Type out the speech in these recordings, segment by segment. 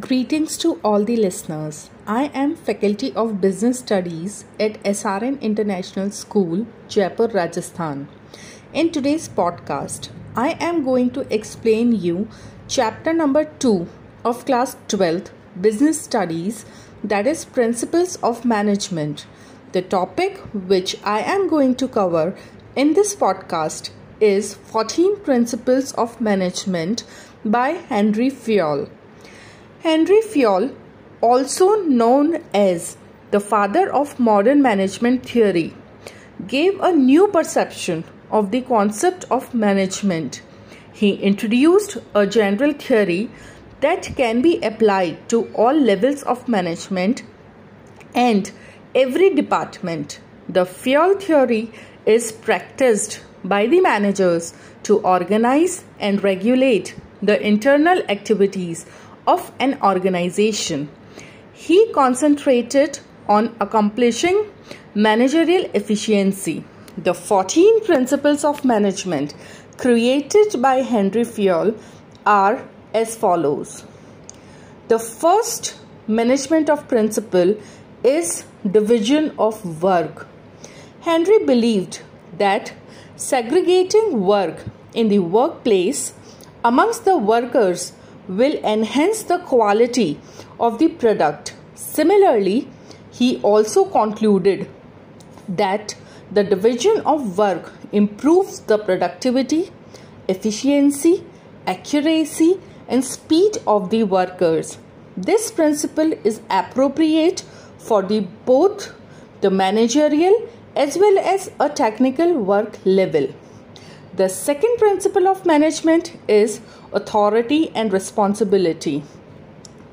Greetings to all the listeners. I am Faculty of Business Studies at SRN International School, Jaipur, Rajasthan. In today's podcast, I am going to explain you chapter number 2 of class 12th Business Studies that is Principles of Management. The topic which I am going to cover in this podcast is 14 Principles of Management by Henry Fayol. Henry Fayol, also known as the father of modern management theory, gave a new perception of the concept of management. He introduced a general theory that can be applied to all levels of management and every department. The Fayol theory is practiced by the managers to organize and regulate the internal activities of an organization. He concentrated on accomplishing managerial efficiency. The 14 principles of management created by Henry Fayol are as follows. The first management of principle is division of work. Henry believed that segregating work in the workplace amongst the workers will enhance the quality of the product. Similarly, he also concluded that the division of work improves the productivity, efficiency, accuracy, and speed of the workers. This principle is appropriate for the both the managerial as well as a technical work level. The second principle of management is authority and responsibility.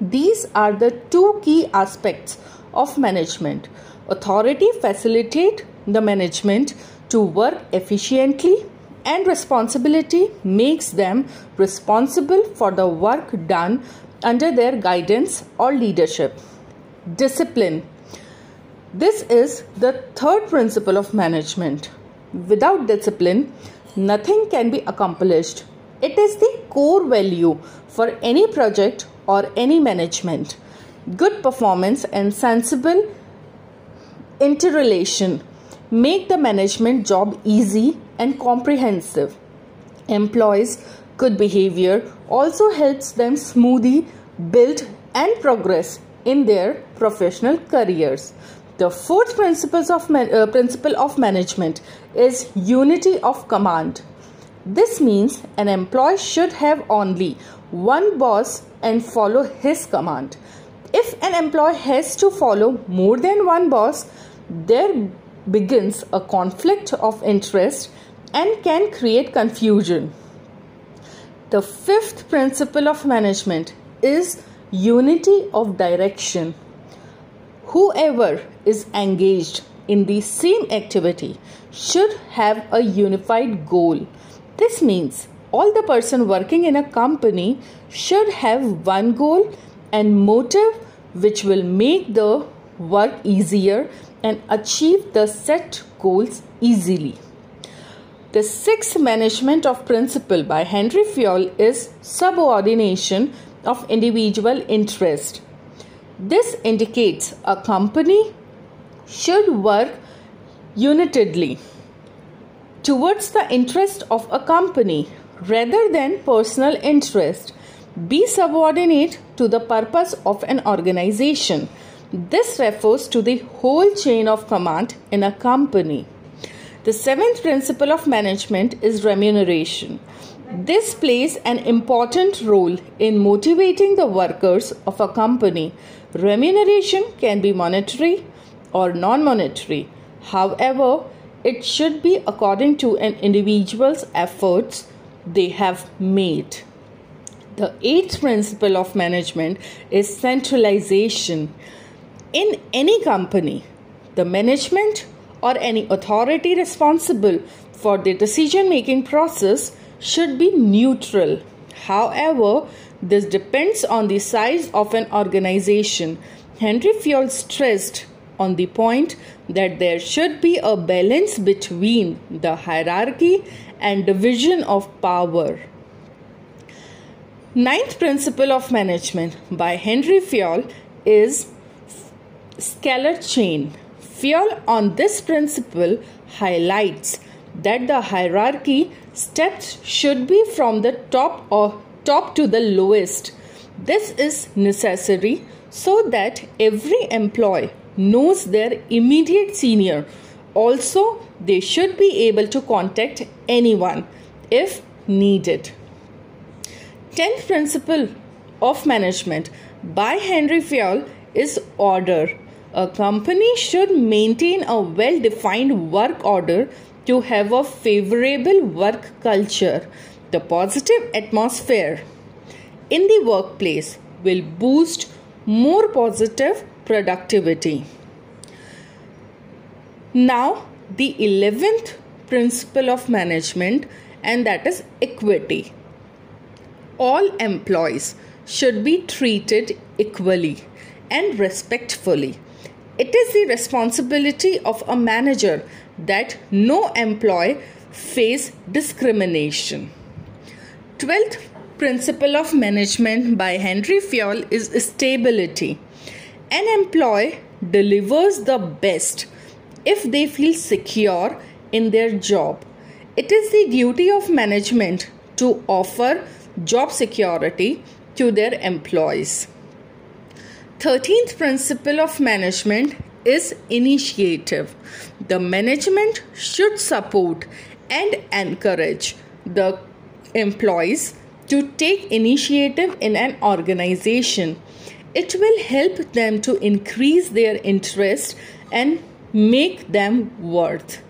These are the two key aspects of management. Authority facilitate the management to work efficiently and responsibility makes them responsible for the work done under their guidance or leadership. Discipline. This is the third principle of management. Without discipline, nothing can be accomplished it is the core value for any project or any management. Good performance and sensible interrelation make the management job easy and comprehensive. Employees' good behavior also helps them smoothly build and progress in their professional careers. The fourth principles of uh, principle of management is unity of command. This means an employee should have only one boss and follow his command. If an employee has to follow more than one boss, there begins a conflict of interest and can create confusion. The fifth principle of management is unity of direction. Whoever is engaged in the same activity should have a unified goal this means all the person working in a company should have one goal and motive which will make the work easier and achieve the set goals easily. The sixth management of principle by Henry Fayol is subordination of individual interest. This indicates a company should work unitedly towards the interest of a company rather than personal interest. Be subordinate to the purpose of an organization. This refers to the whole chain of command in a company. The seventh principle of management is remuneration. This plays an important role in motivating the workers of a company. Remuneration can be monetary or non monetary. However, it should be according to an individual's efforts they have made. The eighth principle of management is centralization. In any company, the management or any authority responsible for the decision making process should be neutral. However, this depends on the size of an organization. Henry Fayol stressed on the point that there should be a balance between the hierarchy and division of power. Ninth principle of management by Henry Fayol is scalar chain. Fayol on this principle highlights that the hierarchy steps should be from the top or top to the lowest. This is necessary so that every employee knows their immediate senior. Also, they should be able to contact anyone if needed. 10th principle of management by Henry Fayol is order. A company should maintain a well defined work order to have a favorable work culture. The positive atmosphere in the workplace will boost more positive productivity. Now, the 11th principle of management, and that is equity all employees should be treated equally and respectfully. It is the responsibility of a manager that no employee face discrimination. 12th principle of management by Henry Fayol is stability. An employee delivers the best if they feel secure in their job. It is the duty of management to offer job security to their employees. 13th principle of management is initiative. The management should support and encourage the employees to take initiative in an organization. It will help them to increase their interest and make them worth.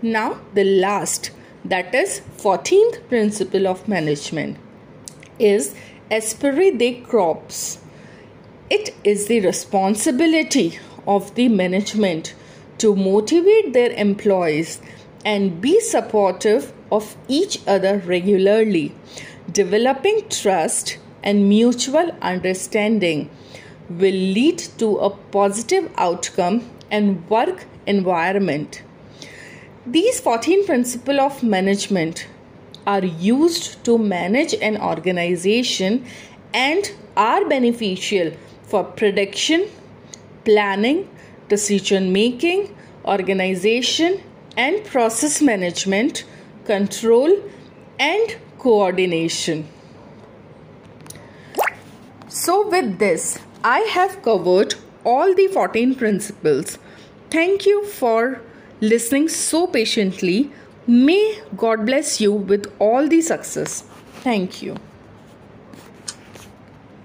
Now, the last that is 14th principle of management is esprit de corps. It is the responsibility of the management to motivate their employees and be supportive of each other regularly. Developing trust and mutual understanding will lead to a positive outcome and work environment. These 14 principles of management are used to manage an organization and are beneficial for prediction, planning, decision making, organization, and process management, control, and coordination. So, with this, I have covered all the 14 principles. Thank you for listening so patiently May God bless you with all the success. Thank you.